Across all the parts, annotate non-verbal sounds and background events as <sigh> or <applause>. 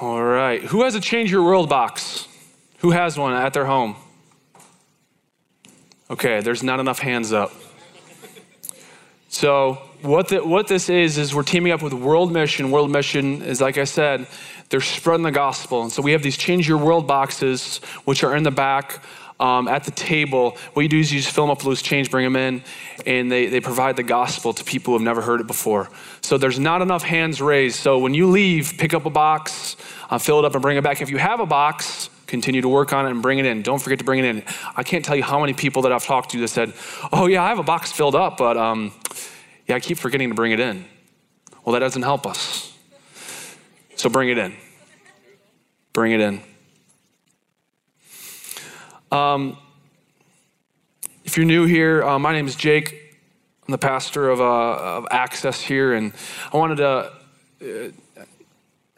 All right. Who has a Change Your World box? Who has one at their home? Okay, there's not enough hands up. So, what, the, what this is, is we're teaming up with World Mission. World Mission is, like I said, they're spreading the gospel. And so we have these Change Your World boxes, which are in the back um, at the table. What you do is you just fill them up with loose change, bring them in, and they, they provide the gospel to people who have never heard it before. So there's not enough hands raised. So when you leave, pick up a box, uh, fill it up, and bring it back. If you have a box, continue to work on it and bring it in. Don't forget to bring it in. I can't tell you how many people that I've talked to that said, Oh, yeah, I have a box filled up, but um, yeah, I keep forgetting to bring it in. Well, that doesn't help us. So bring it in. Bring it in. Um, if you're new here, uh, my name is Jake. I'm the pastor of, uh, of Access here, and I wanted to uh,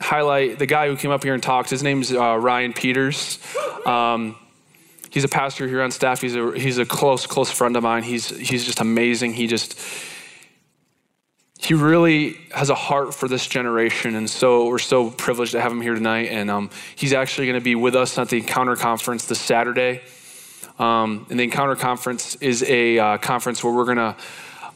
highlight the guy who came up here and talked. His name's uh, Ryan Peters. Um, he's a pastor here on staff. He's a he's a close close friend of mine. He's he's just amazing. He just he really has a heart for this generation, and so we're so privileged to have him here tonight. And um, he's actually going to be with us at the Encounter Conference this Saturday. Um, and the Encounter Conference is a uh, conference where we're going to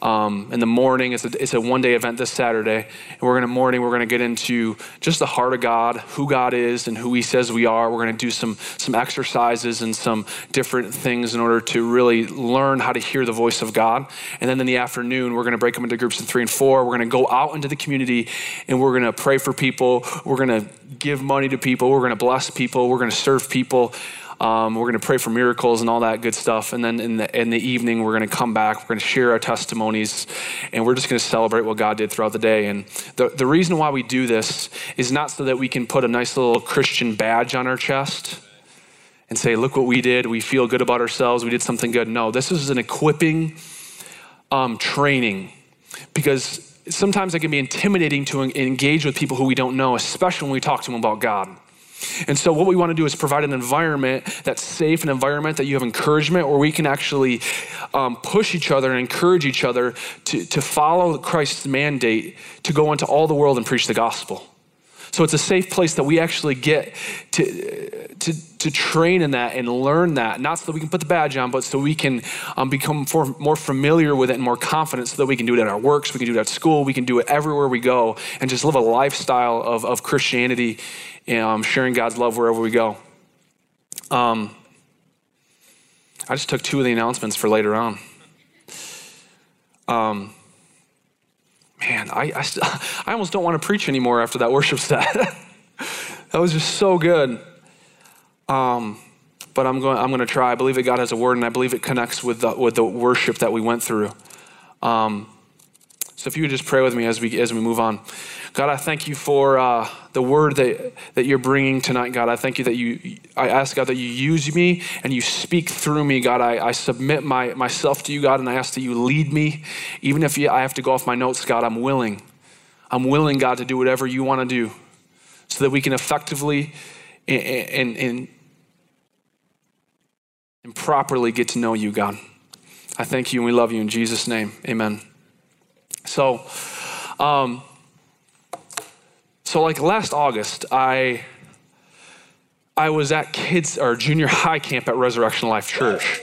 um, in the morning. It's a, it's a one day event this Saturday. And we're going to morning, we're going to get into just the heart of God, who God is and who he says we are. We're going to do some, some exercises and some different things in order to really learn how to hear the voice of God. And then in the afternoon, we're going to break them into groups of three and four. We're going to go out into the community and we're going to pray for people. We're going to give money to people. We're going to bless people. We're going to serve people. Um, we're going to pray for miracles and all that good stuff. And then in the, in the evening, we're going to come back. We're going to share our testimonies. And we're just going to celebrate what God did throughout the day. And the, the reason why we do this is not so that we can put a nice little Christian badge on our chest and say, look what we did. We feel good about ourselves. We did something good. No, this is an equipping um, training because sometimes it can be intimidating to engage with people who we don't know, especially when we talk to them about God. And so, what we want to do is provide an environment that's safe, an environment that you have encouragement, where we can actually um, push each other and encourage each other to, to follow Christ's mandate to go into all the world and preach the gospel. So it's a safe place that we actually get to, to, to train in that and learn that, not so that we can put the badge on, but so we can um, become for, more familiar with it and more confident so that we can do it at our works, we can do it at school, we can do it everywhere we go, and just live a lifestyle of, of Christianity um, sharing God's love wherever we go. Um, I just took two of the announcements for later on. Um, man, I, I, <laughs> I almost don't want to preach anymore after that worship set. <laughs> that was just so good. Um, but I'm going, I'm going to try. I believe that God has a word, and I believe it connects with the, with the worship that we went through. Um, so if you would just pray with me as we, as we move on. God, I thank you for uh, the word that, that you're bringing tonight, God. I thank you that you, I ask, God, that you use me and you speak through me, God. I, I submit my, myself to you, God, and I ask that you lead me. Even if you, I have to go off my notes, God, I'm willing. I'm willing, God, to do whatever you want to do so that we can effectively and, and, and, and properly get to know you, God. I thank you and we love you in Jesus' name. Amen. So, um, so, like last August, I I was at kids or junior <laughs> high camp at Resurrection Life Church.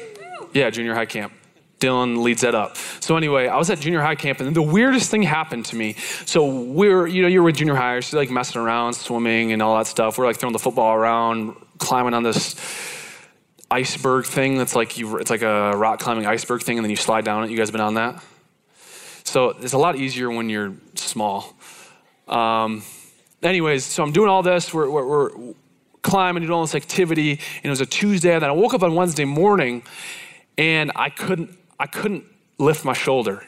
Yeah, junior high camp. Dylan leads that up. So anyway, I was at junior high camp, and the weirdest thing happened to me. So we're, you know, you're with junior hires, so like messing around, swimming, and all that stuff. We're like throwing the football around, climbing on this iceberg thing. That's like you, it's like a rock climbing iceberg thing, and then you slide down it. You guys been on that? So it's a lot easier when you're small. Um, anyways, so I'm doing all this. We're, we're, we're climbing, doing all this activity, and it was a Tuesday. And then I woke up on Wednesday morning, and I couldn't, I couldn't lift my shoulder.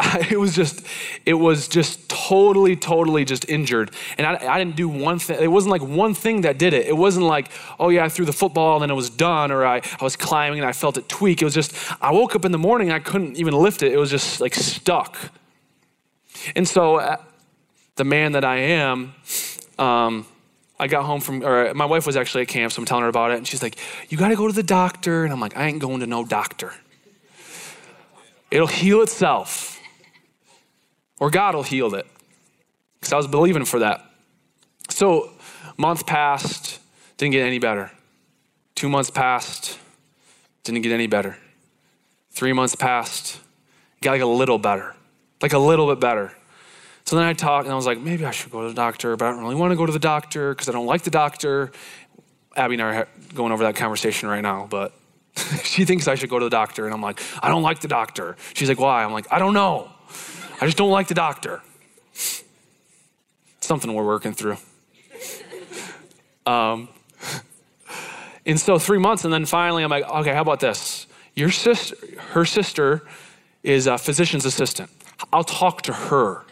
<laughs> it was just, it was just totally, totally just injured. And I, I didn't do one thing. It wasn't like one thing that did it. It wasn't like, oh yeah, I threw the football and then it was done, or I, I was climbing and I felt it tweak. It was just, I woke up in the morning I couldn't even lift it. It was just like stuck. And so uh, the man that I am, um, I got home from, or my wife was actually at camp, so I'm telling her about it. And she's like, You got to go to the doctor. And I'm like, I ain't going to no doctor. It'll heal itself, or God will heal it. Because I was believing for that. So, month passed, didn't get any better. Two months passed, didn't get any better. Three months passed, got like a little better, like a little bit better. So then I talked and I was like, maybe I should go to the doctor, but I don't really want to go to the doctor because I don't like the doctor. Abby and I are going over that conversation right now, but <laughs> she thinks I should go to the doctor. And I'm like, I don't like the doctor. She's like, why? I'm like, I don't know. I just don't like the doctor. Something we're working through. Um, and so three months, and then finally I'm like, okay, how about this? Your sister, her sister is a physician's assistant. I'll talk to her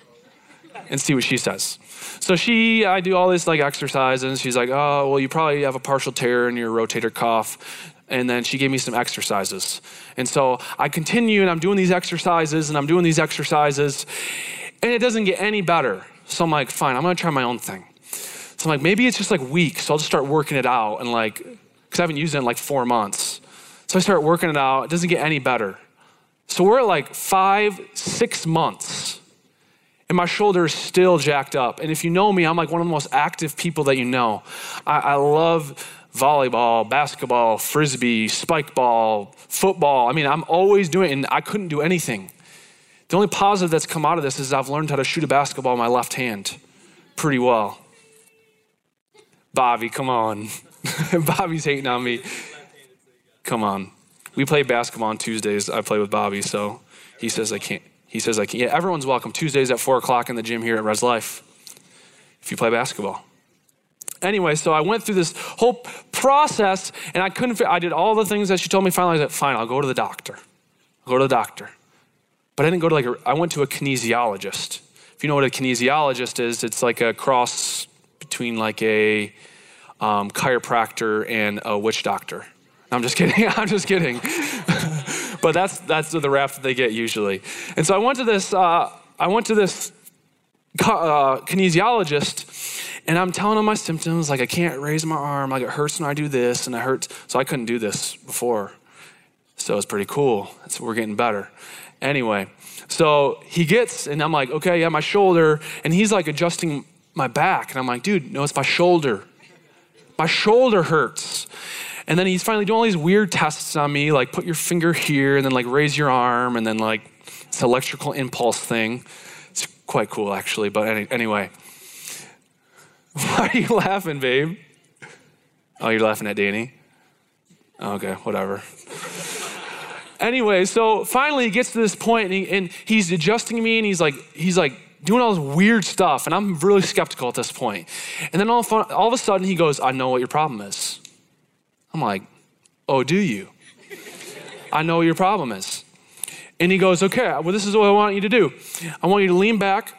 and see what she says. So she, I do all this like exercises. She's like, oh, well, you probably have a partial tear in your rotator cuff. And then she gave me some exercises. And so I continue and I'm doing these exercises and I'm doing these exercises and it doesn't get any better. So I'm like, fine, I'm gonna try my own thing. So I'm like, maybe it's just like weak. So I'll just start working it out and like, because I haven't used it in like four months. So I start working it out. It doesn't get any better. So we're at like five, six months and my shoulder is still jacked up. And if you know me, I'm like one of the most active people that you know. I, I love volleyball, basketball, frisbee, spike ball, football. I mean, I'm always doing it, and I couldn't do anything. The only positive that's come out of this is I've learned how to shoot a basketball in my left hand pretty well. Bobby, come on. <laughs> Bobby's hating on me. Come on. We play basketball on Tuesdays. I play with Bobby, so he says I can't. He says, like, yeah, everyone's welcome. Tuesdays at 4 o'clock in the gym here at Res Life if you play basketball. Anyway, so I went through this whole process and I couldn't, I did all the things that she told me. Finally, I said, fine, I'll go to the doctor. I'll go to the doctor. But I didn't go to like, a, I went to a kinesiologist. If you know what a kinesiologist is, it's like a cross between like a um, chiropractor and a witch doctor. I'm just <laughs> kidding. I'm just kidding. <laughs> but that's that's the rap that they get usually. And so I went to this uh, I went to this uh, kinesiologist, and I'm telling him my symptoms. Like I can't raise my arm. Like it hurts when I do this, and it hurts. So I couldn't do this before. So it's pretty cool. So we're getting better. Anyway, so he gets, and I'm like, okay, yeah, my shoulder, and he's like adjusting my back, and I'm like, dude, no, it's my shoulder. My shoulder hurts. And then he's finally doing all these weird tests on me, like put your finger here and then like raise your arm and then like this electrical impulse thing. It's quite cool actually, but any, anyway. <laughs> Why are you laughing, babe? Oh, you're laughing at Danny? Okay, whatever. anyway, so finally he gets to this point and, he, and he's adjusting me and he's like, he's like doing all this weird stuff. And I'm really skeptical at this point. And then all all of a sudden he goes, I know what your problem is. I'm like, oh, do you? I know what your problem is. And he goes, okay, well, this is what I want you to do. I want you to lean back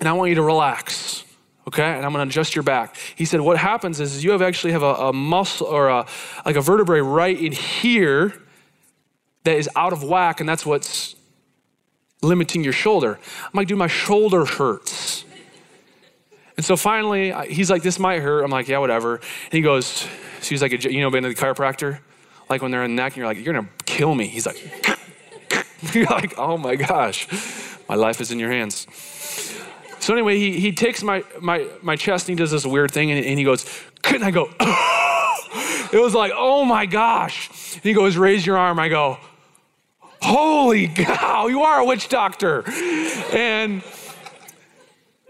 and I want you to relax. Okay, and I'm gonna adjust your back. He said, what happens is, you have actually have a, a muscle or a, like a vertebrae right in here that is out of whack, and that's what's limiting your shoulder. I'm like, dude, my shoulder hurts. And so finally, he's like, this might hurt. I'm like, yeah, whatever. And he goes, She's like, you know, been to the chiropractor? Like when they're in the neck and you're like, you're gonna kill me. He's like, <laughs> you're like, oh my gosh, my life is in your hands. So anyway, he, he takes my, my, my chest and he does this weird thing and, and he goes, couldn't I go, <laughs> it was like, oh my gosh. And he goes, raise your arm. I go, holy <laughs> cow, you are a witch doctor. And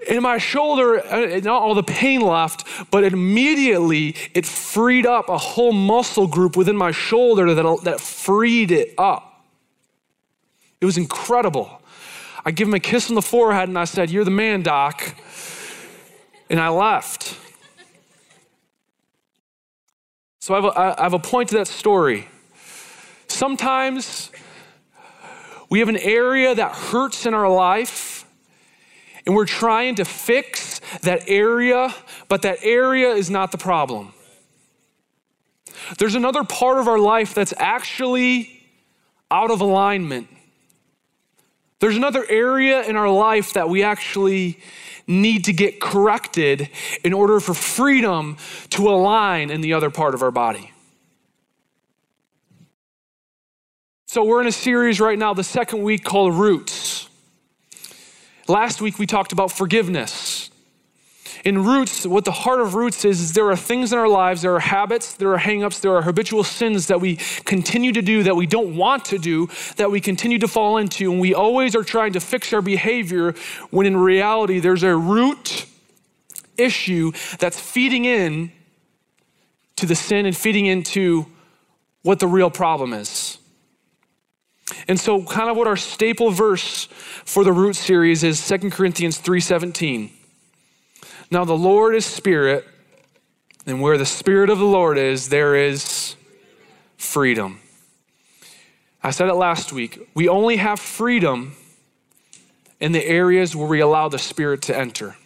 in my shoulder, uh, not all the pain left, but immediately it freed up a whole muscle group within my shoulder that, that freed it up. It was incredible. I give him a kiss on the forehead and I said, You're the man, Doc. And I left. So I have, a, I have a point to that story. Sometimes we have an area that hurts in our life and we're trying to fix that area, but that area is not the problem. There's another part of our life that's actually out of alignment. There's another area in our life that we actually need to get corrected in order for freedom to align in the other part of our body. So, we're in a series right now, the second week called Roots. Last week we talked about forgiveness. In roots, what the heart of roots is, is there are things in our lives, there are habits, there are hangups, there are habitual sins that we continue to do that we don't want to do, that we continue to fall into. And we always are trying to fix our behavior when in reality there's a root issue that's feeding in to the sin and feeding into what the real problem is. And so kind of what our staple verse for the root series is 2 Corinthians 3:17. Now the Lord is spirit, and where the spirit of the Lord is, there is freedom. I said it last week. We only have freedom in the areas where we allow the spirit to enter.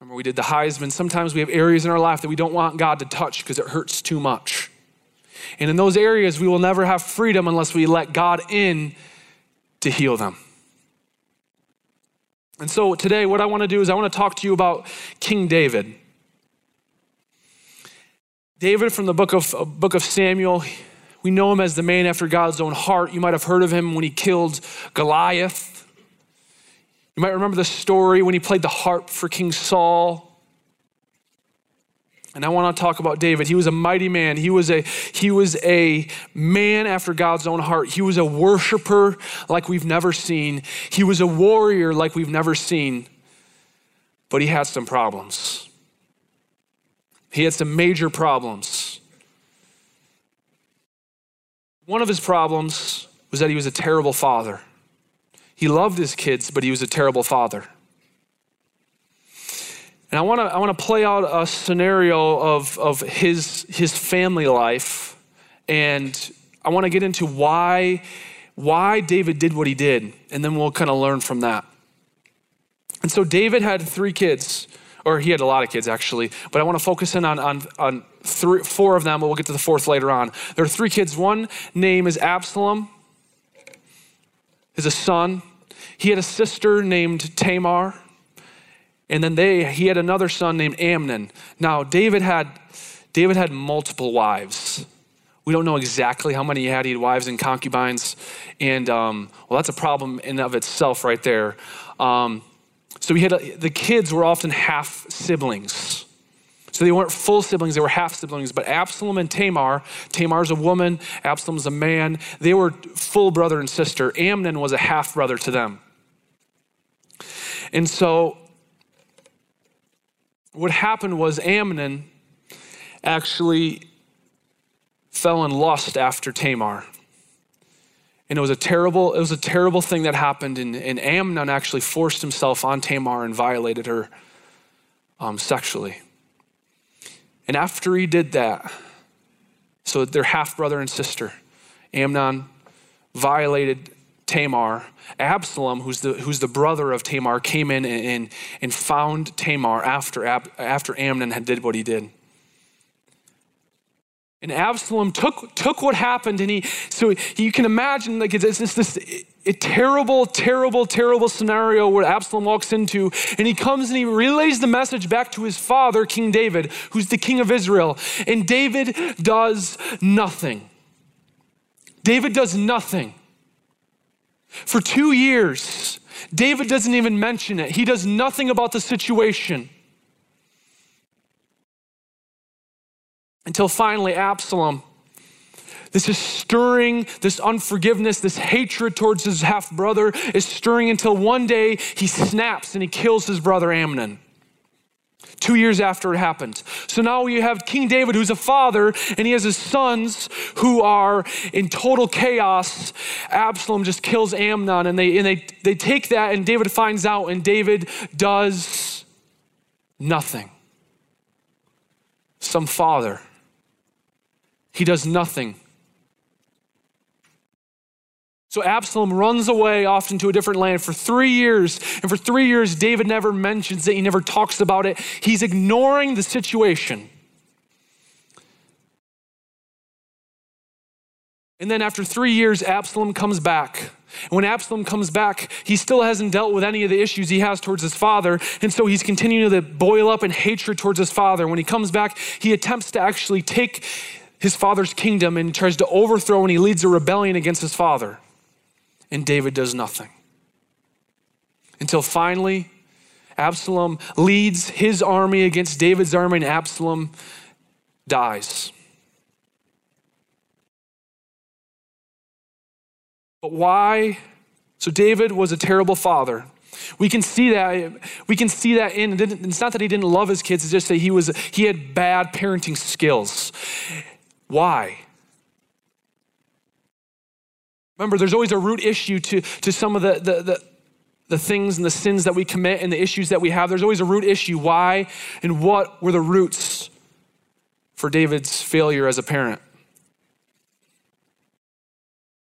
Remember, we did the Heisman. Sometimes we have areas in our life that we don't want God to touch because it hurts too much. And in those areas, we will never have freedom unless we let God in to heal them. And so today, what I want to do is I want to talk to you about King David. David from the book of, book of Samuel, we know him as the man after God's own heart. You might have heard of him when he killed Goliath. You might remember the story when he played the harp for King Saul. And I want to talk about David. He was a mighty man. He was a, he was a man after God's own heart. He was a worshiper like we've never seen. He was a warrior like we've never seen. But he had some problems. He had some major problems. One of his problems was that he was a terrible father. He loved his kids, but he was a terrible father. And I want to I want to play out a scenario of, of his, his family life, and I want to get into why, why David did what he did, and then we'll kind of learn from that. And so David had three kids, or he had a lot of kids actually, but I want to focus in on, on, on three, four of them, but we'll get to the fourth later on. There are three kids. One name is Absalom, is a son. He had a sister named Tamar. And then they, he had another son named Amnon. Now, David had, David had multiple wives. We don't know exactly how many he had. He had wives and concubines. And, um, well, that's a problem in of itself right there. Um, so he had, a, the kids were often half siblings. So they weren't full siblings, they were half siblings. But Absalom and Tamar, Tamar's a woman, Absalom's a man, they were full brother and sister. Amnon was a half brother to them. And so what happened was Amnon actually fell in lust after Tamar. And it was a terrible, it was a terrible thing that happened. And, and Amnon actually forced himself on Tamar and violated her um, sexually. And after he did that, so they're half brother and sister, Amnon violated Tamar. Absalom, who's the, who's the brother of Tamar, came in and, and found Tamar after, after Amnon had did what he did. And Absalom took, took what happened, and he, so you can imagine, like, it's, it's this a terrible, terrible, terrible scenario where Absalom walks into, and he comes and he relays the message back to his father, King David, who's the king of Israel. And David does nothing. David does nothing. For two years, David doesn't even mention it. He does nothing about the situation. Until finally, Absalom, this is stirring, this unforgiveness, this hatred towards his half brother is stirring until one day he snaps and he kills his brother Amnon two years after it happened. So now you have King David, who's a father, and he has his sons who are in total chaos. Absalom just kills Amnon, and they, and they, they take that, and David finds out, and David does nothing. Some father, he does nothing so Absalom runs away off into a different land for three years. And for three years, David never mentions it, he never talks about it. He's ignoring the situation. And then after three years, Absalom comes back. And when Absalom comes back, he still hasn't dealt with any of the issues he has towards his father. And so he's continuing to boil up in hatred towards his father. When he comes back, he attempts to actually take his father's kingdom and tries to overthrow, and he leads a rebellion against his father and David does nothing. Until finally, Absalom leads his army against David's army, and Absalom dies. But why? So David was a terrible father. We can see that. We can see that in. It's not that he didn't love his kids. It's just that he was. He had bad parenting skills. Why? Remember, there's always a root issue to, to some of the, the, the, the things and the sins that we commit and the issues that we have. There's always a root issue. Why and what were the roots for David's failure as a parent?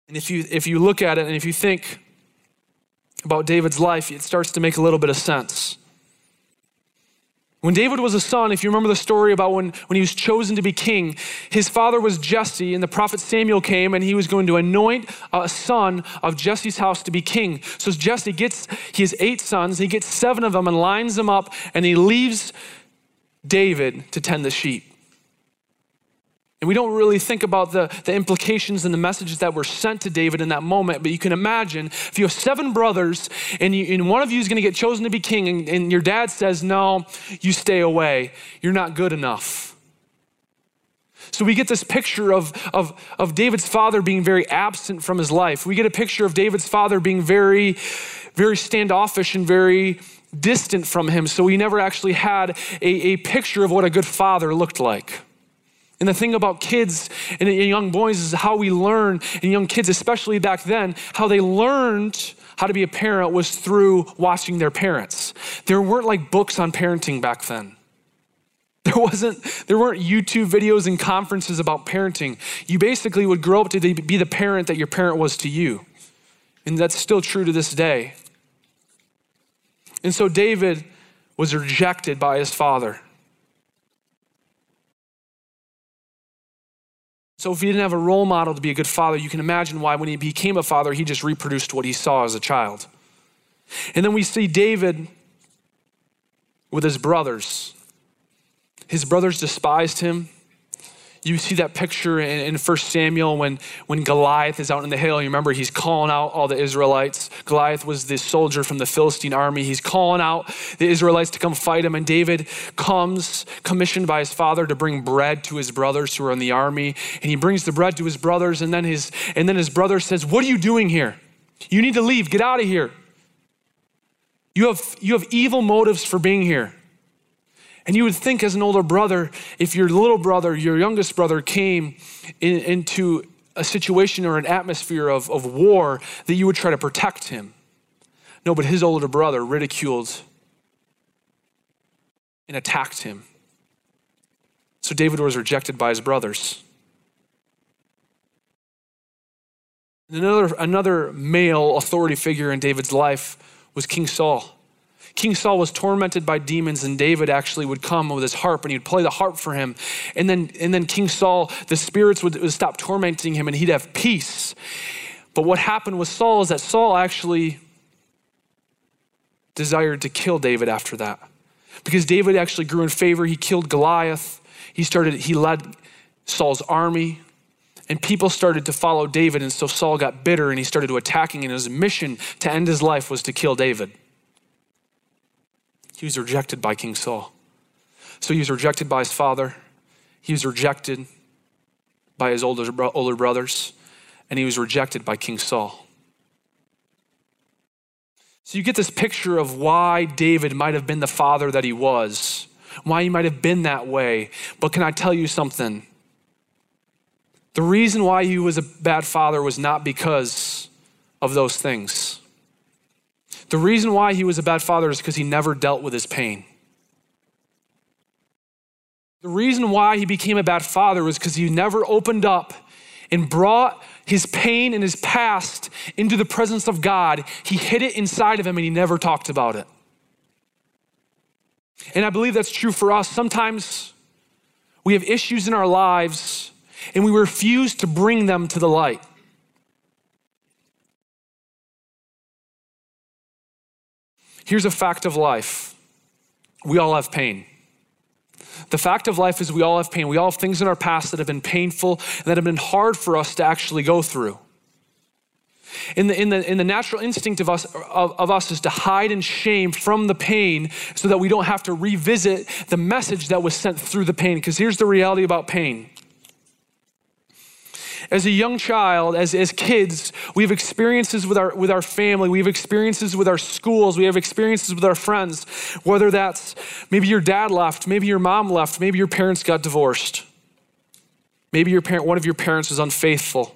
And if you, if you look at it and if you think about David's life, it starts to make a little bit of sense. When David was a son, if you remember the story about when, when he was chosen to be king, his father was Jesse, and the prophet Samuel came and he was going to anoint a son of Jesse's house to be king. So Jesse gets, he has eight sons, he gets seven of them and lines them up, and he leaves David to tend the sheep. And we don't really think about the, the implications and the messages that were sent to David in that moment, but you can imagine if you have seven brothers and, you, and one of you is going to get chosen to be king, and, and your dad says, No, you stay away. You're not good enough. So we get this picture of, of, of David's father being very absent from his life. We get a picture of David's father being very, very standoffish and very distant from him. So he never actually had a, a picture of what a good father looked like. And the thing about kids and young boys is how we learn, and young kids, especially back then, how they learned how to be a parent was through watching their parents. There weren't like books on parenting back then. There wasn't, there weren't YouTube videos and conferences about parenting. You basically would grow up to be the parent that your parent was to you. And that's still true to this day. And so David was rejected by his father. So, if he didn't have a role model to be a good father, you can imagine why, when he became a father, he just reproduced what he saw as a child. And then we see David with his brothers. His brothers despised him. You see that picture in, in 1 Samuel when, when Goliath is out in the hill. You remember he's calling out all the Israelites. Goliath was this soldier from the Philistine army. He's calling out the Israelites to come fight him. And David comes, commissioned by his father, to bring bread to his brothers who are in the army. And he brings the bread to his brothers. And then his, and then his brother says, What are you doing here? You need to leave. Get out of here. You have, you have evil motives for being here. And you would think, as an older brother, if your little brother, your youngest brother, came in, into a situation or an atmosphere of, of war, that you would try to protect him. No, but his older brother ridiculed and attacked him. So David was rejected by his brothers. Another, another male authority figure in David's life was King Saul. King Saul was tormented by demons, and David actually would come with his harp and he'd play the harp for him. And then, and then King Saul, the spirits would, would stop tormenting him and he'd have peace. But what happened with Saul is that Saul actually desired to kill David after that. Because David actually grew in favor. He killed Goliath. He started, he led Saul's army. And people started to follow David. And so Saul got bitter and he started to attacking. And his mission to end his life was to kill David. He was rejected by King Saul. So he was rejected by his father. He was rejected by his older, older brothers. And he was rejected by King Saul. So you get this picture of why David might have been the father that he was, why he might have been that way. But can I tell you something? The reason why he was a bad father was not because of those things. The reason why he was a bad father is because he never dealt with his pain. The reason why he became a bad father was because he never opened up and brought his pain and his past into the presence of God. He hid it inside of him and he never talked about it. And I believe that's true for us. Sometimes we have issues in our lives and we refuse to bring them to the light. Here's a fact of life we all have pain. The fact of life is we all have pain. We all have things in our past that have been painful and that have been hard for us to actually go through. In the, in the, in the natural instinct of us, of, of us is to hide in shame from the pain so that we don't have to revisit the message that was sent through the pain. Because here's the reality about pain as a young child, as, as kids, we have experiences with our, with our family, we have experiences with our schools, we have experiences with our friends, whether that's maybe your dad left, maybe your mom left, maybe your parents got divorced. Maybe your parent, one of your parents was unfaithful.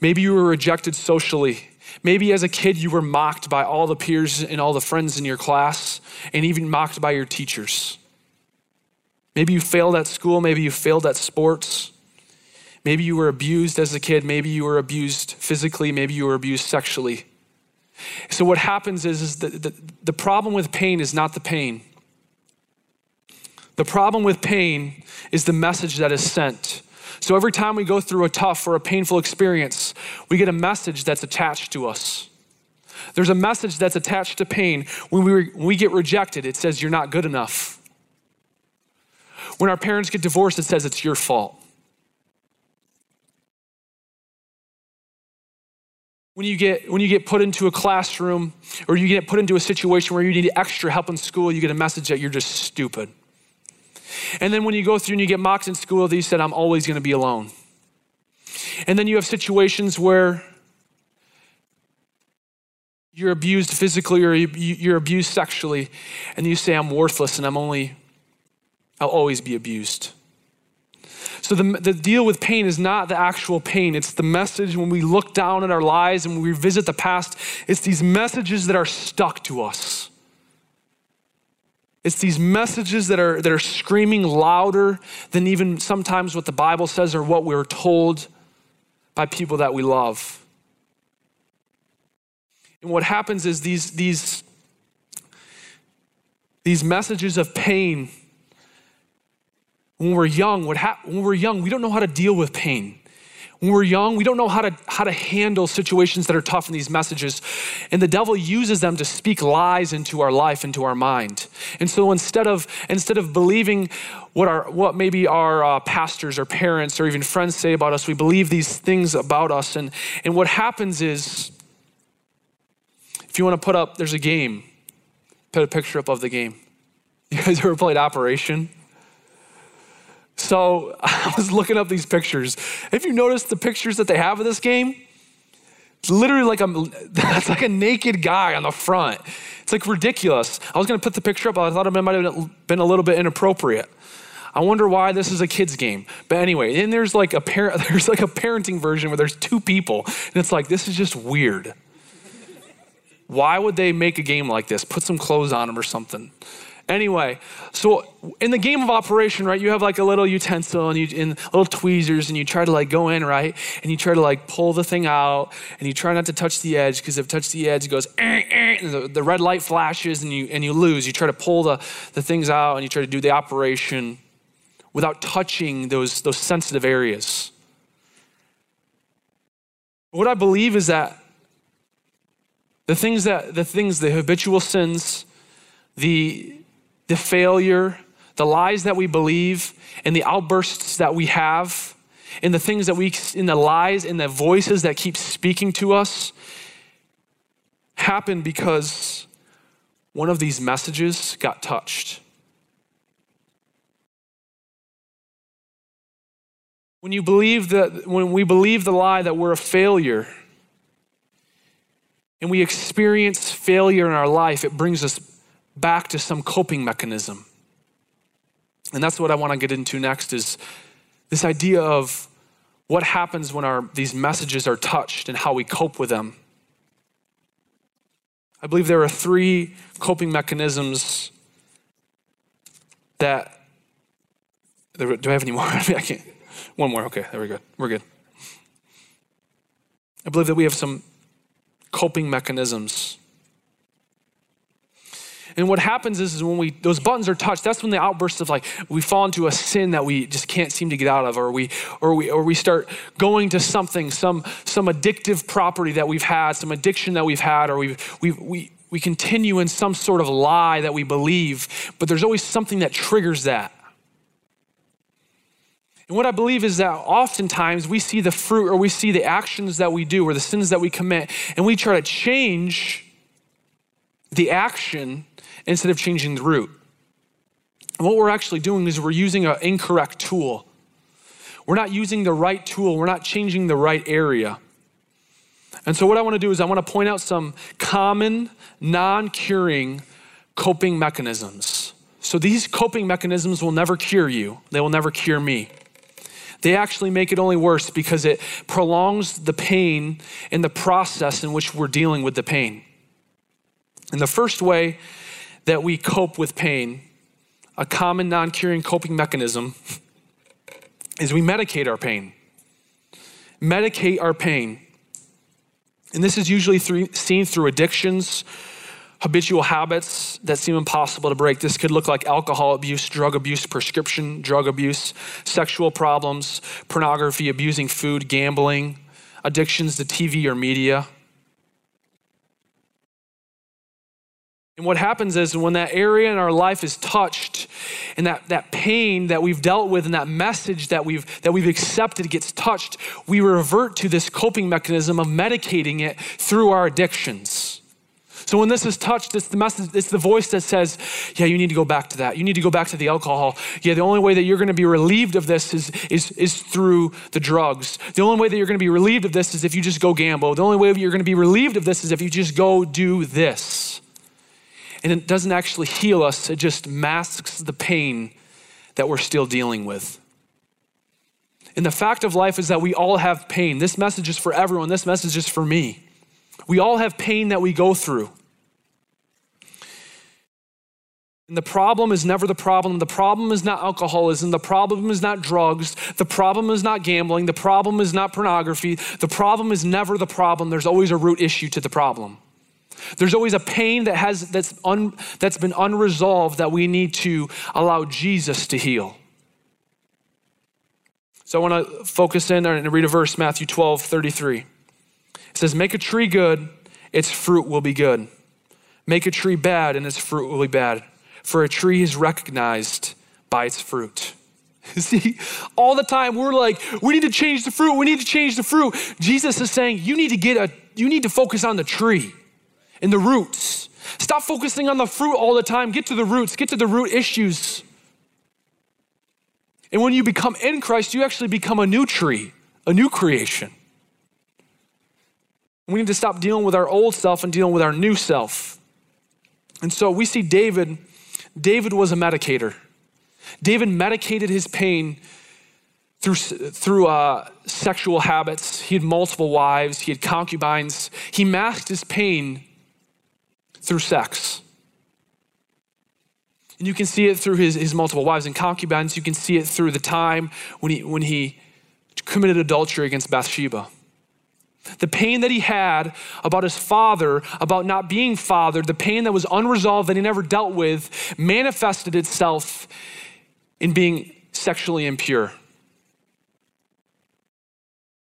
Maybe you were rejected socially. Maybe as a kid you were mocked by all the peers and all the friends in your class, and even mocked by your teachers. Maybe you failed at school, maybe you failed at sports. Maybe you were abused as a kid. Maybe you were abused physically. Maybe you were abused sexually. So, what happens is, is the, the, the problem with pain is not the pain. The problem with pain is the message that is sent. So, every time we go through a tough or a painful experience, we get a message that's attached to us. There's a message that's attached to pain. When we, when we get rejected, it says, You're not good enough. When our parents get divorced, it says, It's your fault. When you, get, when you get put into a classroom or you get put into a situation where you need extra help in school, you get a message that you're just stupid. And then when you go through and you get mocked in school, they said, I'm always going to be alone. And then you have situations where you're abused physically or you're abused sexually, and you say, I'm worthless and I'm only, I'll always be abused. So the, the deal with pain is not the actual pain. It's the message when we look down at our lives and we revisit the past. It's these messages that are stuck to us. It's these messages that are, that are screaming louder than even sometimes what the Bible says or what we're told by people that we love. And what happens is these, these, these messages of pain when we're young, what when we're young, we don't know how to deal with pain. When we're young, we don't know how to, how to handle situations that are tough in these messages. And the devil uses them to speak lies into our life, into our mind. And so instead of, instead of believing what, our, what maybe our uh, pastors or parents or even friends say about us, we believe these things about us. And, and what happens is, if you want to put up, there's a game, put a picture up of the game. <laughs> You guys ever played Operation? So <laughs> I was looking up these pictures. Have you noticed the pictures that they have of this game? It's literally like a, <laughs> that's like a naked guy on the front. It's like ridiculous. I was gonna put the picture up, but I thought it might have been a little bit inappropriate. I wonder why this is a kid's game. But anyway, then there's like a parent, <laughs> there's like a parenting version where there's two people, and it's like this is just weird. Why would they make a game like this? Put some clothes on them or something. Anyway, so in the game of operation, right, you have like a little utensil and you and little tweezers and you try to like go in, right? And you try to like pull the thing out and you try not to touch the edge because if touch the edge, it goes, eh, eh, and the, the red light flashes and you and you lose. You try to pull the, the things out and you try to do the operation without touching those, those sensitive areas. What I believe is that the things that the things, the habitual sins, the the failure, the lies that we believe, and the outbursts that we have, and the things that we, in the lies, and the voices that keep speaking to us, happen because one of these messages got touched. When you believe that, when we believe the lie that we're a failure, and we experience failure in our life, it brings us back to some coping mechanism. And that's what I want to get into next is this idea of what happens when our, these messages are touched and how we cope with them. I believe there are three coping mechanisms that. Do I have any more? <laughs> I can't. One more. Okay, there we go. We're good. I believe that we have some coping mechanisms and what happens is, is when we those buttons are touched, that's when the outbursts of like we fall into a sin that we just can't seem to get out of, or we or we or we start going to something, some some addictive property that we've had, some addiction that we've had, or we we we we continue in some sort of lie that we believe, but there's always something that triggers that. And what I believe is that oftentimes we see the fruit or we see the actions that we do or the sins that we commit, and we try to change the action instead of changing the root. And what we're actually doing is we're using an incorrect tool. We're not using the right tool, we're not changing the right area. And so, what I want to do is, I want to point out some common, non curing coping mechanisms. So, these coping mechanisms will never cure you, they will never cure me they actually make it only worse because it prolongs the pain in the process in which we're dealing with the pain. And the first way that we cope with pain, a common non curing coping mechanism, is we medicate our pain. Medicate our pain. And this is usually through, seen through addictions habitual habits that seem impossible to break. This could look like alcohol abuse, drug abuse, prescription drug abuse, sexual problems, pornography, abusing food, gambling, addictions to TV or media. And what happens is when that area in our life is touched and that, that pain that we've dealt with and that message that we've, that we've accepted gets touched, we revert to this coping mechanism of medicating it through our addictions. So when this is touched, it's the message, it's the voice that says, Yeah, you need to go back to that. You need to go back to the alcohol. Yeah, the only way that you're going to be relieved of this is, is, is through the drugs. The only way that you're going to be relieved of this is if you just go gamble. The only way you're going to be relieved of this is if you just go do this. And it doesn't actually heal us, it just masks the pain that we're still dealing with. And the fact of life is that we all have pain. This message is for everyone, this message is for me. We all have pain that we go through. And the problem is never the problem. The problem is not alcoholism. The problem is not drugs. The problem is not gambling. The problem is not pornography. The problem is never the problem. There's always a root issue to the problem. There's always a pain that has that's un, that's been unresolved that we need to allow Jesus to heal. So I want to focus in and read a verse, Matthew 12, 33. It says, Make a tree good, its fruit will be good. Make a tree bad, and its fruit will be bad. For a tree is recognized by its fruit. <laughs> See, all the time we're like, we need to change the fruit, we need to change the fruit. Jesus is saying, you need to get a, you need to focus on the tree and the roots. Stop focusing on the fruit all the time. Get to the roots, get to the root issues. And when you become in Christ, you actually become a new tree, a new creation. We need to stop dealing with our old self and dealing with our new self. And so we see David, David was a medicator. David medicated his pain through, through uh, sexual habits. He had multiple wives, he had concubines. He masked his pain through sex. And you can see it through his, his multiple wives and concubines. You can see it through the time when he, when he committed adultery against Bathsheba. The pain that he had about his father, about not being fathered, the pain that was unresolved that he never dealt with, manifested itself in being sexually impure.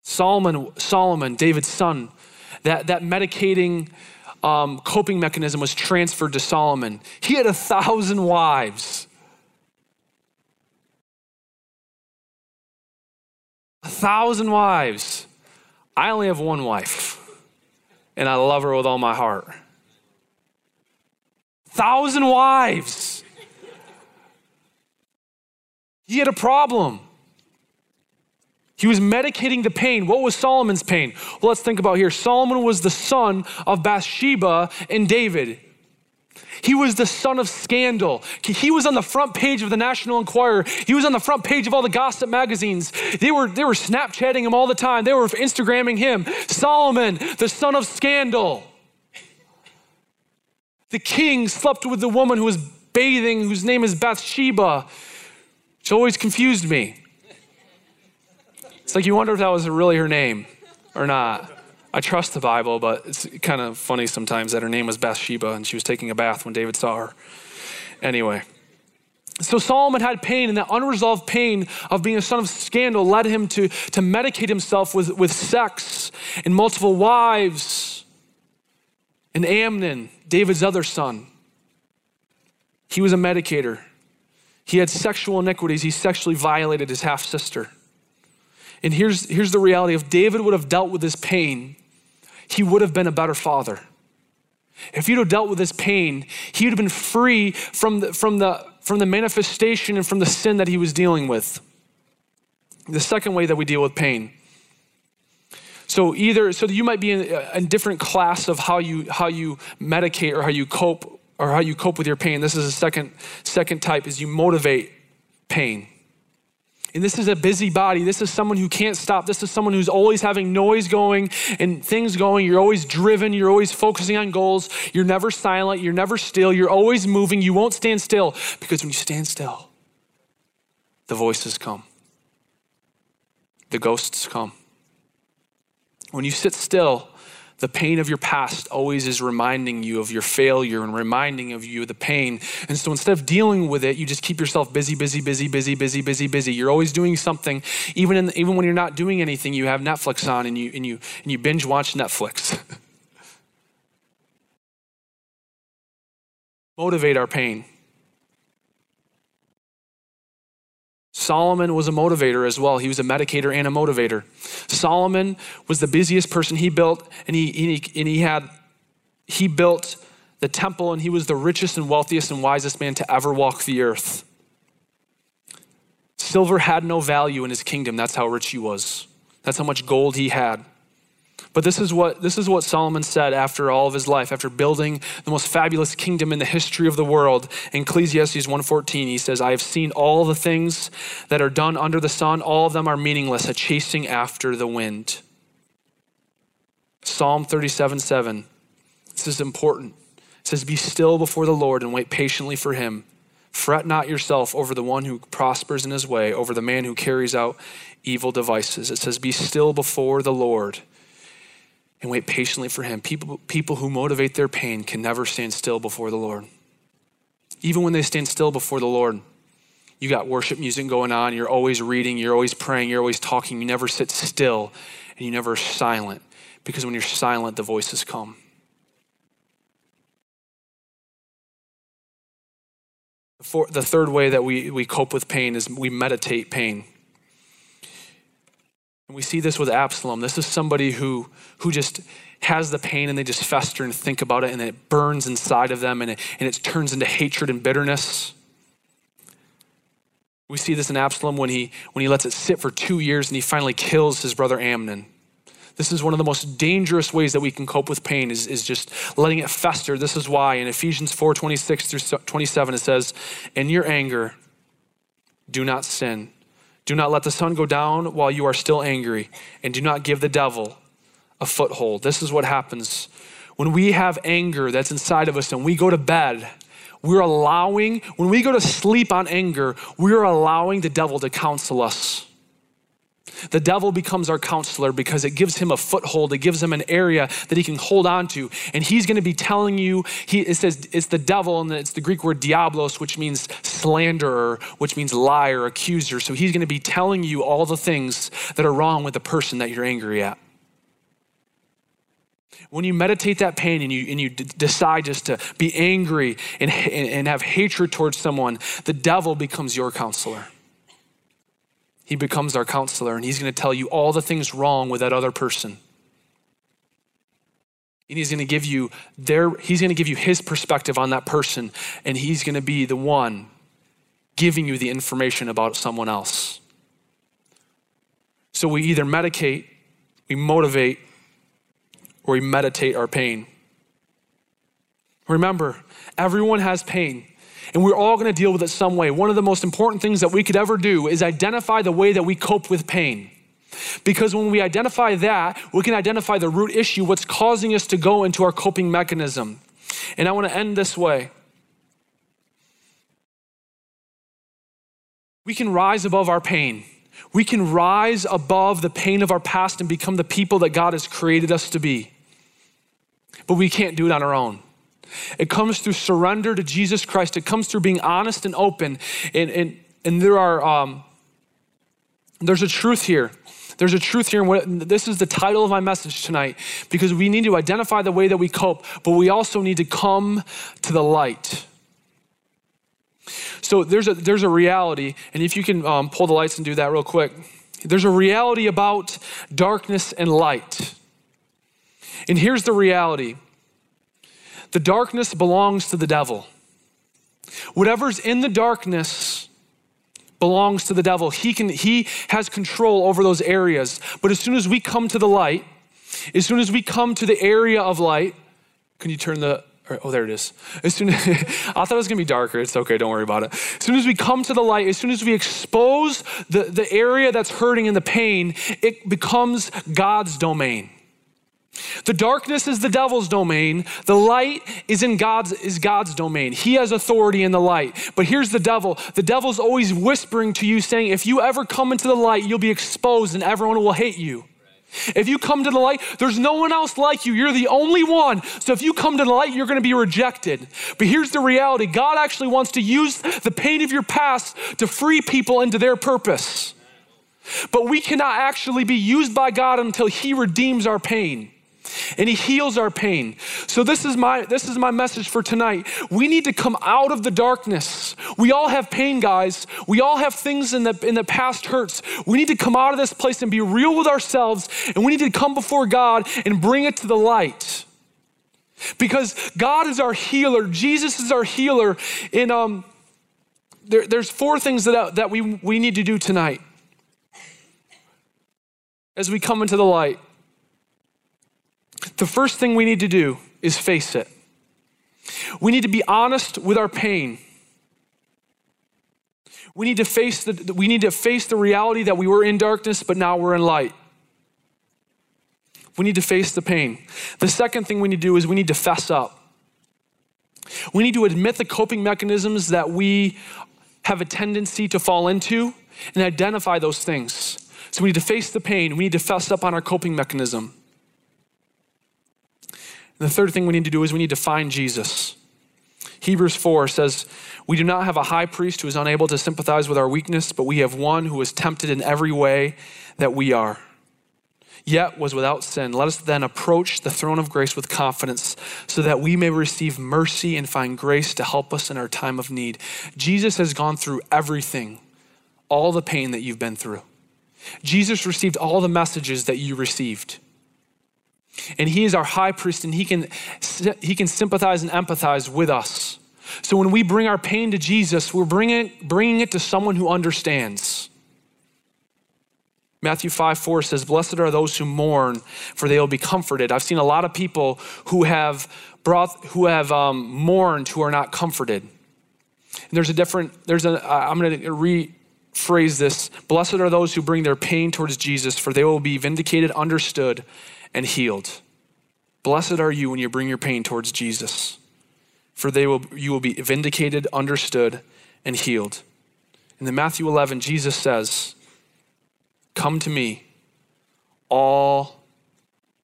Solomon, Solomon, David's son, that, that medicating um, coping mechanism was transferred to Solomon. He had a thousand wives. A thousand wives. I only have one wife, and I love her with all my heart. Thousand wives. He had a problem. He was medicating the pain. What was Solomon's pain? Well, let's think about here. Solomon was the son of Bathsheba and David. He was the son of scandal. He was on the front page of the National Enquirer. He was on the front page of all the gossip magazines. They were, they were Snapchatting him all the time, they were Instagramming him. Solomon, the son of scandal. The king slept with the woman who was bathing, whose name is Bathsheba. She always confused me. It's like you wonder if that was really her name or not. I trust the Bible, but it's kind of funny sometimes that her name was Bathsheba and she was taking a bath when David saw her. Anyway. So Solomon had pain, and that unresolved pain of being a son of scandal led him to, to medicate himself with, with sex and multiple wives. And Amnon, David's other son, he was a medicator. He had sexual iniquities. He sexually violated his half sister. And here's, here's the reality if David would have dealt with this pain, he would have been a better father. If he'd have dealt with this pain, he would have been free from the, from, the, from the manifestation and from the sin that he was dealing with. The second way that we deal with pain. So either so you might be in a different class of how you how you medicate or how you cope or how you cope with your pain. This is a second second type is you motivate pain. And this is a busy body. This is someone who can't stop. This is someone who's always having noise going and things going. You're always driven. You're always focusing on goals. You're never silent. You're never still. You're always moving. You won't stand still because when you stand still, the voices come, the ghosts come. When you sit still, the pain of your past always is reminding you of your failure and reminding of you of the pain. And so instead of dealing with it, you just keep yourself busy, busy, busy, busy, busy, busy, busy. You're always doing something. Even in, even when you're not doing anything, you have Netflix on and you and you and you binge watch Netflix. <laughs> Motivate our pain. Solomon was a motivator as well. He was a medicator and a motivator. Solomon was the busiest person he built, and he, and he, and he had he built the temple, and he was the richest and wealthiest and wisest man to ever walk the earth. Silver had no value in his kingdom. That's how rich he was. That's how much gold he had. But this is what this is what Solomon said after all of his life, after building the most fabulous kingdom in the history of the world. In Ecclesiastes 1:14, he says, "I have seen all the things that are done under the sun; all of them are meaningless, a chasing after the wind." Psalm 37:7. This is important. It says, "Be still before the Lord and wait patiently for him." Fret not yourself over the one who prospers in his way, over the man who carries out evil devices. It says, Be still before the Lord and wait patiently for Him. People, people who motivate their pain can never stand still before the Lord. Even when they stand still before the Lord, you got worship music going on, you're always reading, you're always praying, you're always talking, you never sit still, and you never are silent. Because when you're silent, the voices come. The third way that we, we cope with pain is we meditate pain. And we see this with Absalom. This is somebody who, who just has the pain and they just fester and think about it and it burns inside of them and it, and it turns into hatred and bitterness. We see this in Absalom when he, when he lets it sit for two years and he finally kills his brother Amnon. This is one of the most dangerous ways that we can cope with pain is, is just letting it fester. This is why in Ephesians 4 26 through 27 it says, In your anger, do not sin. Do not let the sun go down while you are still angry, and do not give the devil a foothold. This is what happens when we have anger that's inside of us and we go to bed. We're allowing, when we go to sleep on anger, we're allowing the devil to counsel us. The devil becomes our counselor because it gives him a foothold. It gives him an area that he can hold on to. And he's going to be telling you, he, it says it's the devil, and it's the Greek word diablos, which means slanderer, which means liar, accuser. So he's going to be telling you all the things that are wrong with the person that you're angry at. When you meditate that pain and you, and you d- decide just to be angry and, and have hatred towards someone, the devil becomes your counselor. He becomes our counselor and he's going to tell you all the things wrong with that other person. And he's going to give you their he's going to give you his perspective on that person and he's going to be the one giving you the information about someone else. So we either medicate, we motivate, or we meditate our pain. Remember, everyone has pain and we're all going to deal with it some way. One of the most important things that we could ever do is identify the way that we cope with pain. Because when we identify that, we can identify the root issue, what's causing us to go into our coping mechanism. And I want to end this way. We can rise above our pain. We can rise above the pain of our past and become the people that God has created us to be. But we can't do it on our own. It comes through surrender to Jesus Christ. It comes through being honest and open. And, and, and there are, um, there's a truth here. There's a truth here. And this is the title of my message tonight because we need to identify the way that we cope, but we also need to come to the light. So there's a, there's a reality, and if you can um, pull the lights and do that real quick, there's a reality about darkness and light. And here's the reality the darkness belongs to the devil. Whatever's in the darkness belongs to the devil. He, can, he has control over those areas. But as soon as we come to the light, as soon as we come to the area of light, can you turn the oh, there it is. As soon as, <laughs> I thought it was gonna be darker. It's okay, don't worry about it. As soon as we come to the light, as soon as we expose the, the area that's hurting and the pain, it becomes God's domain. The darkness is the devil's domain. The light is in God's is God's domain. He has authority in the light. But here's the devil. The devil's always whispering to you saying, if you ever come into the light, you'll be exposed and everyone will hate you. If you come to the light, there's no one else like you. You're the only one. So if you come to the light, you're going to be rejected. But here's the reality God actually wants to use the pain of your past to free people into their purpose. But we cannot actually be used by God until He redeems our pain and he heals our pain. So this is my this is my message for tonight. We need to come out of the darkness. We all have pain, guys. We all have things in the in the past hurts. We need to come out of this place and be real with ourselves and we need to come before God and bring it to the light. Because God is our healer. Jesus is our healer. And um, there, there's four things that, that we, we need to do tonight as we come into the light. The first thing we need to do is face it. We need to be honest with our pain. We need to face the, we need to face the reality that we were in darkness, but now we're in light. We need to face the pain. The second thing we need to do is we need to fess up. We need to admit the coping mechanisms that we have a tendency to fall into and identify those things. So we need to face the pain. We need to fess up on our coping mechanism. The third thing we need to do is we need to find Jesus. Hebrews 4 says, We do not have a high priest who is unable to sympathize with our weakness, but we have one who is tempted in every way that we are, yet was without sin. Let us then approach the throne of grace with confidence so that we may receive mercy and find grace to help us in our time of need. Jesus has gone through everything, all the pain that you've been through. Jesus received all the messages that you received. And he is our high priest and he can, he can sympathize and empathize with us. So when we bring our pain to Jesus, we're bringing, bringing it to someone who understands. Matthew 5 4 says, Blessed are those who mourn, for they will be comforted. I've seen a lot of people who have brought, who have um, mourned, who are not comforted. And there's a different, there's a, I'm going to rephrase this. Blessed are those who bring their pain towards Jesus, for they will be vindicated, understood, and healed. Blessed are you when you bring your pain towards Jesus, for they will, you will be vindicated, understood, and healed. In the Matthew 11, Jesus says, Come to me, all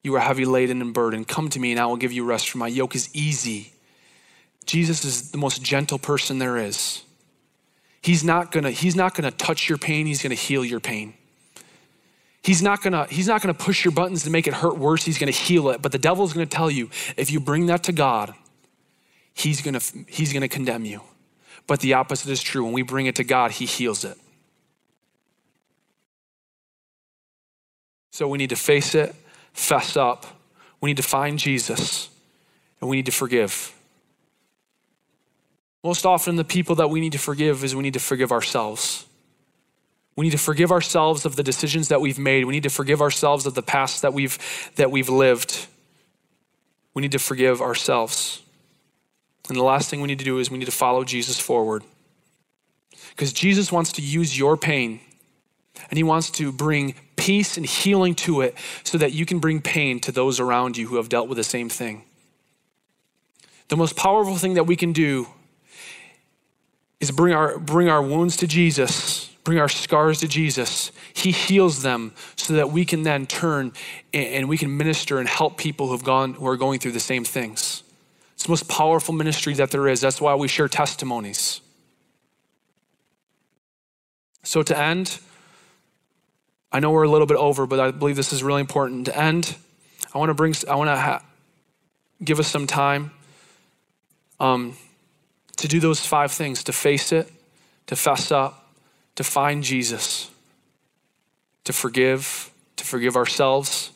you are heavy laden and burdened. Come to me, and I will give you rest, for my yoke is easy. Jesus is the most gentle person there is. He's not gonna, he's not gonna touch your pain, he's gonna heal your pain. He's not gonna, he's not gonna push your buttons to make it hurt worse. He's gonna heal it. But the devil's gonna tell you, if you bring that to God, he's gonna, he's gonna condemn you. But the opposite is true. When we bring it to God, he heals it. So we need to face it, fess up. We need to find Jesus, and we need to forgive. Most often, the people that we need to forgive is we need to forgive ourselves. We need to forgive ourselves of the decisions that we've made. We need to forgive ourselves of the past that we've, that we've lived. We need to forgive ourselves. And the last thing we need to do is we need to follow Jesus forward. Because Jesus wants to use your pain and he wants to bring peace and healing to it so that you can bring pain to those around you who have dealt with the same thing. The most powerful thing that we can do is bring our, bring our wounds to Jesus bring our scars to Jesus. He heals them so that we can then turn and we can minister and help people who've gone who are going through the same things. It's the most powerful ministry that there is. That's why we share testimonies. So to end, I know we're a little bit over, but I believe this is really important. To end, I want to bring, I want to ha- give us some time um, to do those five things to face it, to fess up, to find Jesus, to forgive, to forgive ourselves,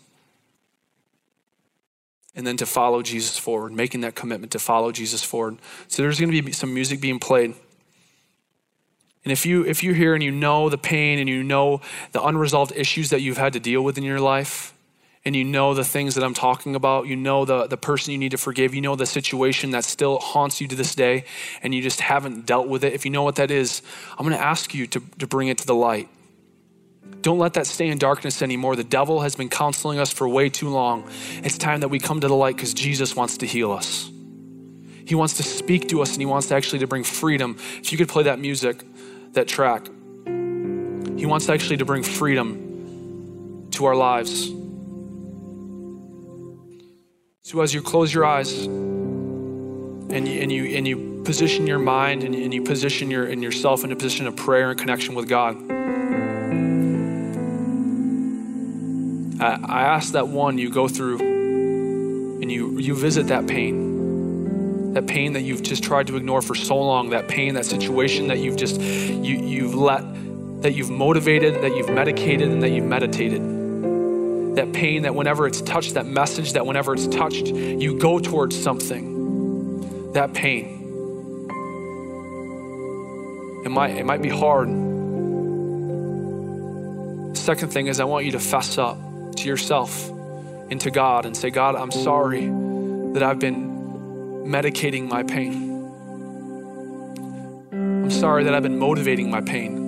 and then to follow Jesus forward, making that commitment to follow Jesus forward. So there's going to be some music being played. And if you if you're here and you know the pain and you know the unresolved issues that you've had to deal with in your life, and you know the things that I'm talking about, you know the, the person you need to forgive, you know the situation that still haunts you to this day, and you just haven't dealt with it, if you know what that is, I'm gonna ask you to, to bring it to the light. Don't let that stay in darkness anymore. The devil has been counseling us for way too long. It's time that we come to the light because Jesus wants to heal us. He wants to speak to us and he wants to actually to bring freedom. If you could play that music, that track. He wants actually to bring freedom to our lives. So as you close your eyes and you, and you, and you position your mind and you, and you position your, and yourself in a position of prayer and connection with God, I, I ask that one, you go through and you, you visit that pain. That pain that you've just tried to ignore for so long. That pain that situation that you've just you, you've let that you've motivated that you've medicated and that you've meditated that pain that whenever it's touched, that message that whenever it's touched, you go towards something, that pain. It might, it might be hard. Second thing is, I want you to fess up to yourself and to God and say, God, I'm sorry that I've been medicating my pain. I'm sorry that I've been motivating my pain.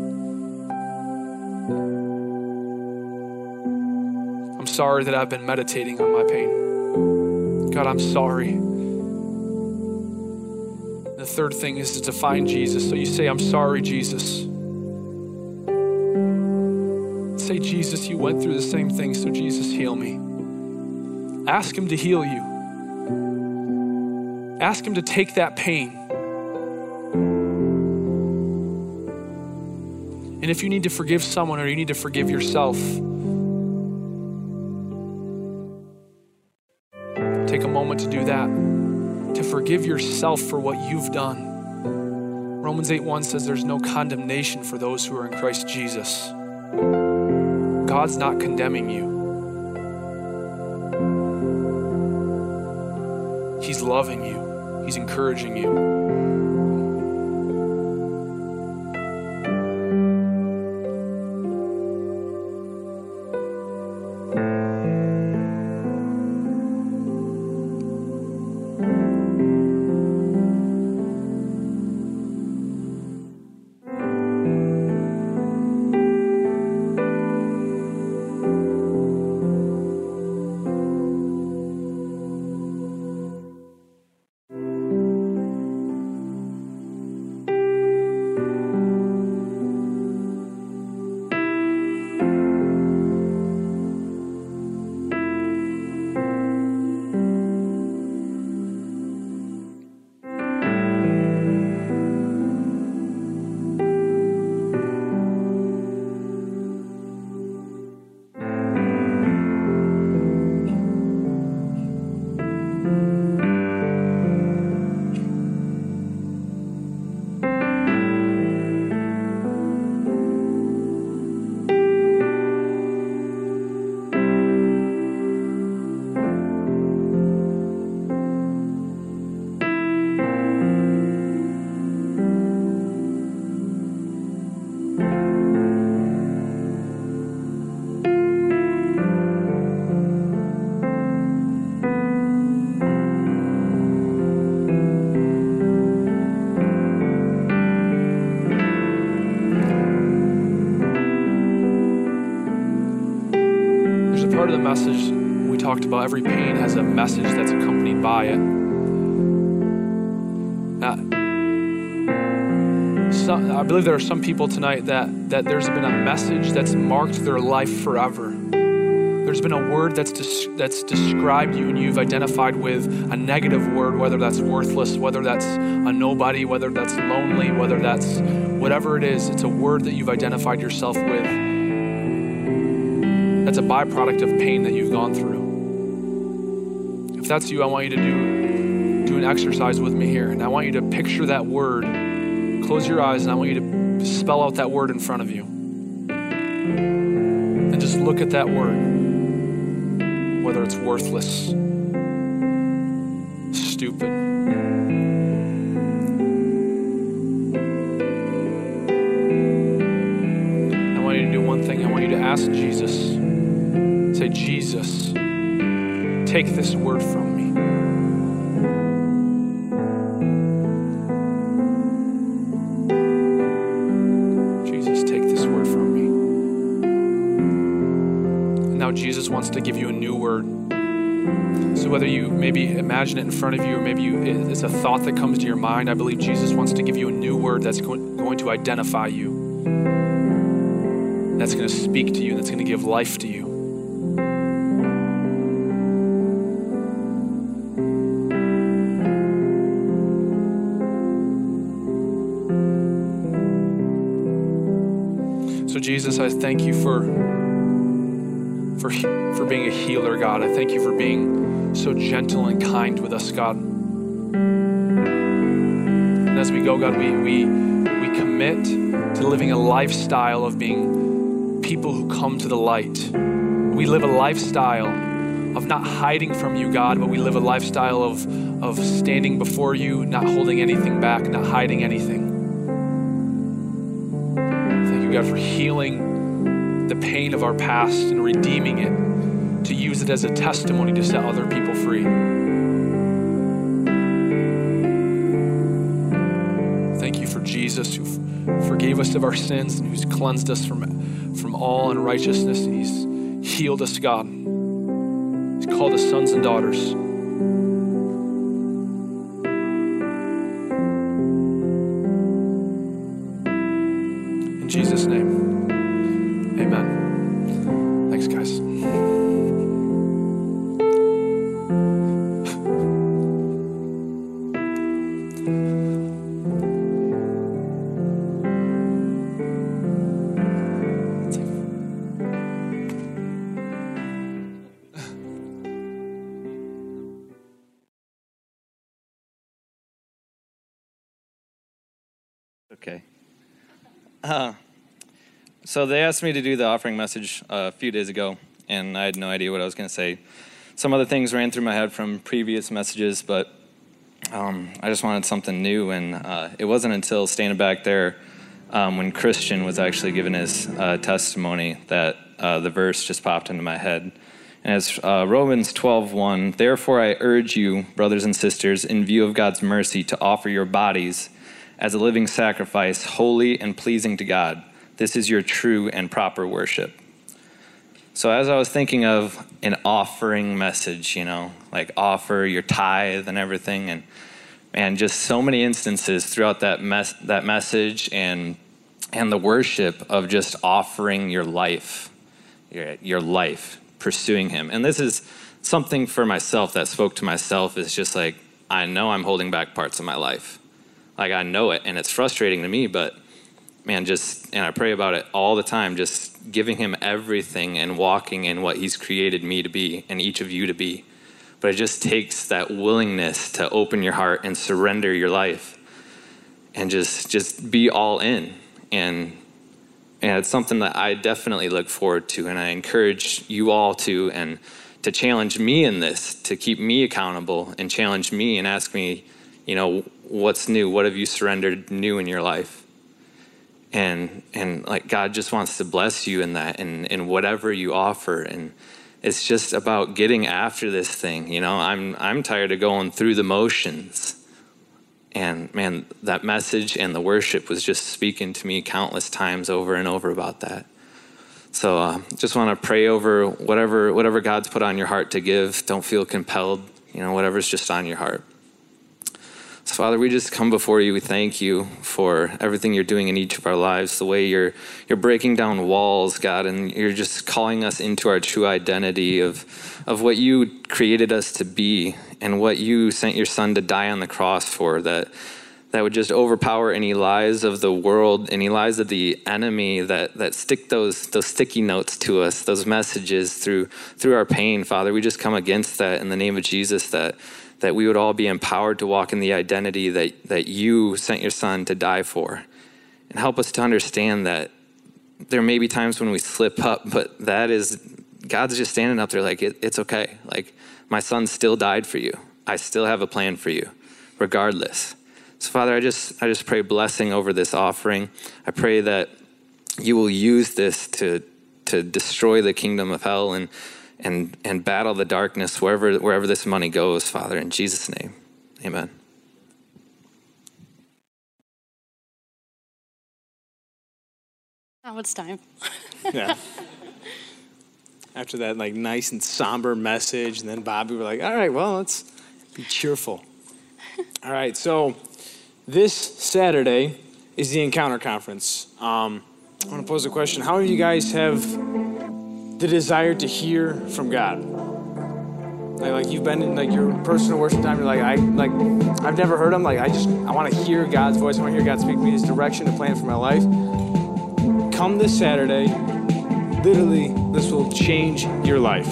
Sorry that I've been meditating on my pain. God, I'm sorry. The third thing is to find Jesus. So you say, I'm sorry, Jesus. Say, Jesus, you went through the same thing, so Jesus, heal me. Ask Him to heal you. Ask Him to take that pain. And if you need to forgive someone or you need to forgive yourself, forgive yourself for what you've done. Romans 8 1 says there's no condemnation for those who are in Christ Jesus. God's not condemning you, He's loving you, He's encouraging you. Every pain has a message that's accompanied by it. some, I believe there are some people tonight that, that there's been a message that's marked their life forever. There's been a word that's, des- that's described you and you've identified with a negative word, whether that's worthless, whether that's a nobody, whether that's lonely, whether that's whatever it is. It's a word that you've identified yourself with that's a byproduct of pain that you've gone through. That's you, I want you to do do an exercise with me here. And I want you to picture that word. Close your eyes, and I want you to spell out that word in front of you. And just look at that word, whether it's worthless, take this word from me. Jesus, take this word from me. And now Jesus wants to give you a new word. So whether you maybe imagine it in front of you or maybe you, it's a thought that comes to your mind, I believe Jesus wants to give you a new word that's going, going to identify you. That's going to speak to you, that's going to give life to you. Jesus, I thank you for for for being a healer, God. I thank you for being so gentle and kind with us, God. And as we go, God, we we we commit to living a lifestyle of being people who come to the light. We live a lifestyle of not hiding from you, God, but we live a lifestyle of of standing before you, not holding anything back, not hiding anything. Of our past and redeeming it to use it as a testimony to set other people free. Thank you for Jesus who forgave us of our sins and who's cleansed us from, from all unrighteousness. And He's healed us, God. He's called us sons and daughters. Uh, so they asked me to do the offering message a few days ago, and I had no idea what I was going to say. Some other things ran through my head from previous messages, but um, I just wanted something new, and uh, it wasn't until standing back there um, when Christian was actually giving his uh, testimony that uh, the verse just popped into my head. And it's uh, Romans 12:1. Therefore, I urge you, brothers and sisters, in view of God's mercy, to offer your bodies as a living sacrifice, holy and pleasing to God. This is your true and proper worship. So, as I was thinking of an offering message, you know, like offer your tithe and everything, and and just so many instances throughout that mes- that message and and the worship of just offering your life, your, your life, pursuing Him. And this is something for myself that spoke to myself is just like I know I'm holding back parts of my life like I know it and it's frustrating to me, but man, just, and I pray about it all the time, just giving him everything and walking in what he's created me to be and each of you to be. But it just takes that willingness to open your heart and surrender your life and just, just be all in. And, and it's something that I definitely look forward to. And I encourage you all to, and to challenge me in this, to keep me accountable and challenge me and ask me, you know, what's new? What have you surrendered new in your life? And and like God just wants to bless you in that and in whatever you offer. And it's just about getting after this thing. You know, I'm I'm tired of going through the motions. And man, that message and the worship was just speaking to me countless times over and over about that. So uh, just want to pray over whatever whatever God's put on your heart to give. Don't feel compelled. You know, whatever's just on your heart. So, Father, we just come before you. We thank you for everything you're doing in each of our lives, the way you're, you're breaking down walls, God, and you're just calling us into our true identity of, of what you created us to be and what you sent your son to die on the cross for, that, that would just overpower any lies of the world, any lies of the enemy that, that stick those, those sticky notes to us, those messages through, through our pain, Father. We just come against that in the name of Jesus, that that we would all be empowered to walk in the identity that, that you sent your son to die for. And help us to understand that there may be times when we slip up, but that is, God's just standing up there like, it, it's okay. Like, my son still died for you. I still have a plan for you, regardless. So, Father, I just, I just pray blessing over this offering. I pray that you will use this to, to destroy the kingdom of hell and, and, and battle the darkness wherever, wherever this money goes, Father, in Jesus' name. Amen. Now it's time. <laughs> Yeah. After that, like nice and somber message, and then Bobby were like, "All right, well, let's be cheerful." <laughs> All right, so this Saturday is the Encounter Conference. Um, I want to pose a question: How many of you guys have the desire to hear from God? Like, like you've been in like your personal worship time. You're like, I like, I've never heard him. Like, I just, I want to hear God's voice. I want to hear God speak to me His direction and plan for my life. Come this Saturday. Literally, this will change your life.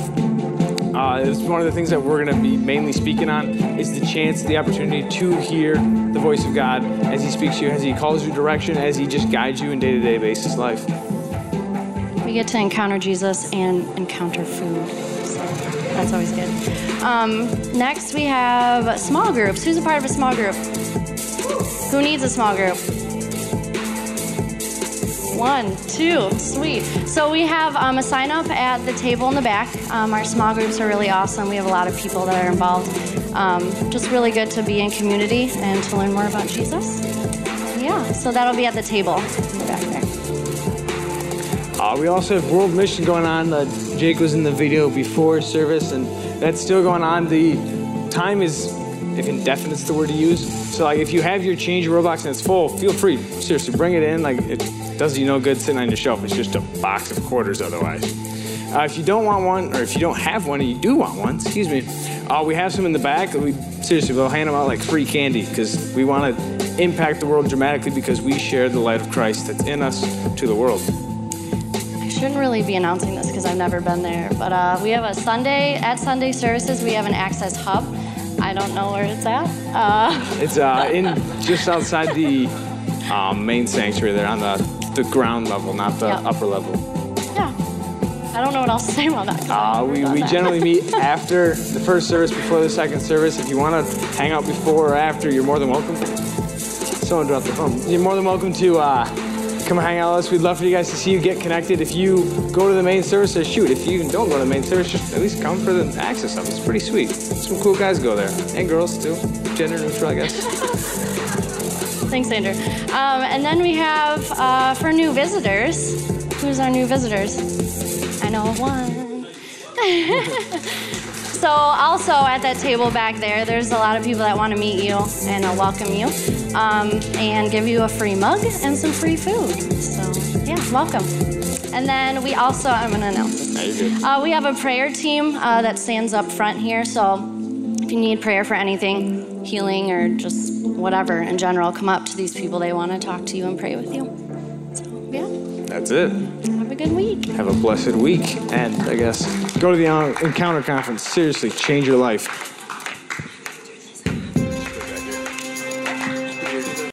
Uh, it's one of the things that we're going to be mainly speaking on is the chance, the opportunity to hear the voice of God as He speaks to you, as He calls you direction, as He just guides you in day-to-day basis life. We get to encounter Jesus and encounter food. So that's always good. Um, next, we have small groups. Who's a part of a small group? Who needs a small group? One, two, sweet. So we have um, a sign up at the table in the back. Um, our small groups are really awesome. We have a lot of people that are involved. Um, just really good to be in community and to learn more about Jesus. Yeah, so that'll be at the table back there. Uh, we also have World Mission going on. Uh, Jake was in the video before service, and that's still going on. The time is, if indefinite's the word to use. So, like, if you have your change your Roblox and it's full, feel free. Seriously, bring it in. Like, it does you no good sitting on your shelf. It's just a box of quarters otherwise. Uh, if you don't want one, or if you don't have one and you do want one, excuse me, uh, we have some in the back. We seriously we'll hand them out like free candy because we want to impact the world dramatically because we share the light of Christ that's in us to the world. I shouldn't really be announcing this because I've never been there, but uh, we have a Sunday, at Sunday services, we have an access hub. I don't know where it's at. Uh, It's uh, in <laughs> just outside the um, main sanctuary there on the, the ground level, not the Yeah. upper level. yeah. I don't know what else to say about that. Uh, we, we that. generally meet <laughs> after the first service, before the second service. If you want to hang out before or after, you're more than welcome. Someone dropped the phone. You're more than welcome to uh, come hang out with us. We'd love for you guys to see you, get connected. If you go to the main service, shoot. If you don't go to the main service, just at least come for the access stuff. It's pretty sweet. Some cool guys go there, and girls too. Gender neutral, I guess. <laughs> Thanks, Andrew. Um, and then we have uh, for new visitors. Who's our new visitors? I know one. <laughs> so also at that table back there, there's a lot of people that want to meet you and uh, welcome you, um, and give you a free mug and some free food. So yeah, welcome. And then we also, I'm going to announce this. Uh, we have a prayer team uh, that stands up front here. So if you need prayer for anything, healing or just whatever in general, come up to these people. They want to talk to you and pray with you. So, yeah, That's it. have a good week. Have a blessed week, and I guess go to the Encounter Conference. Seriously, change your life.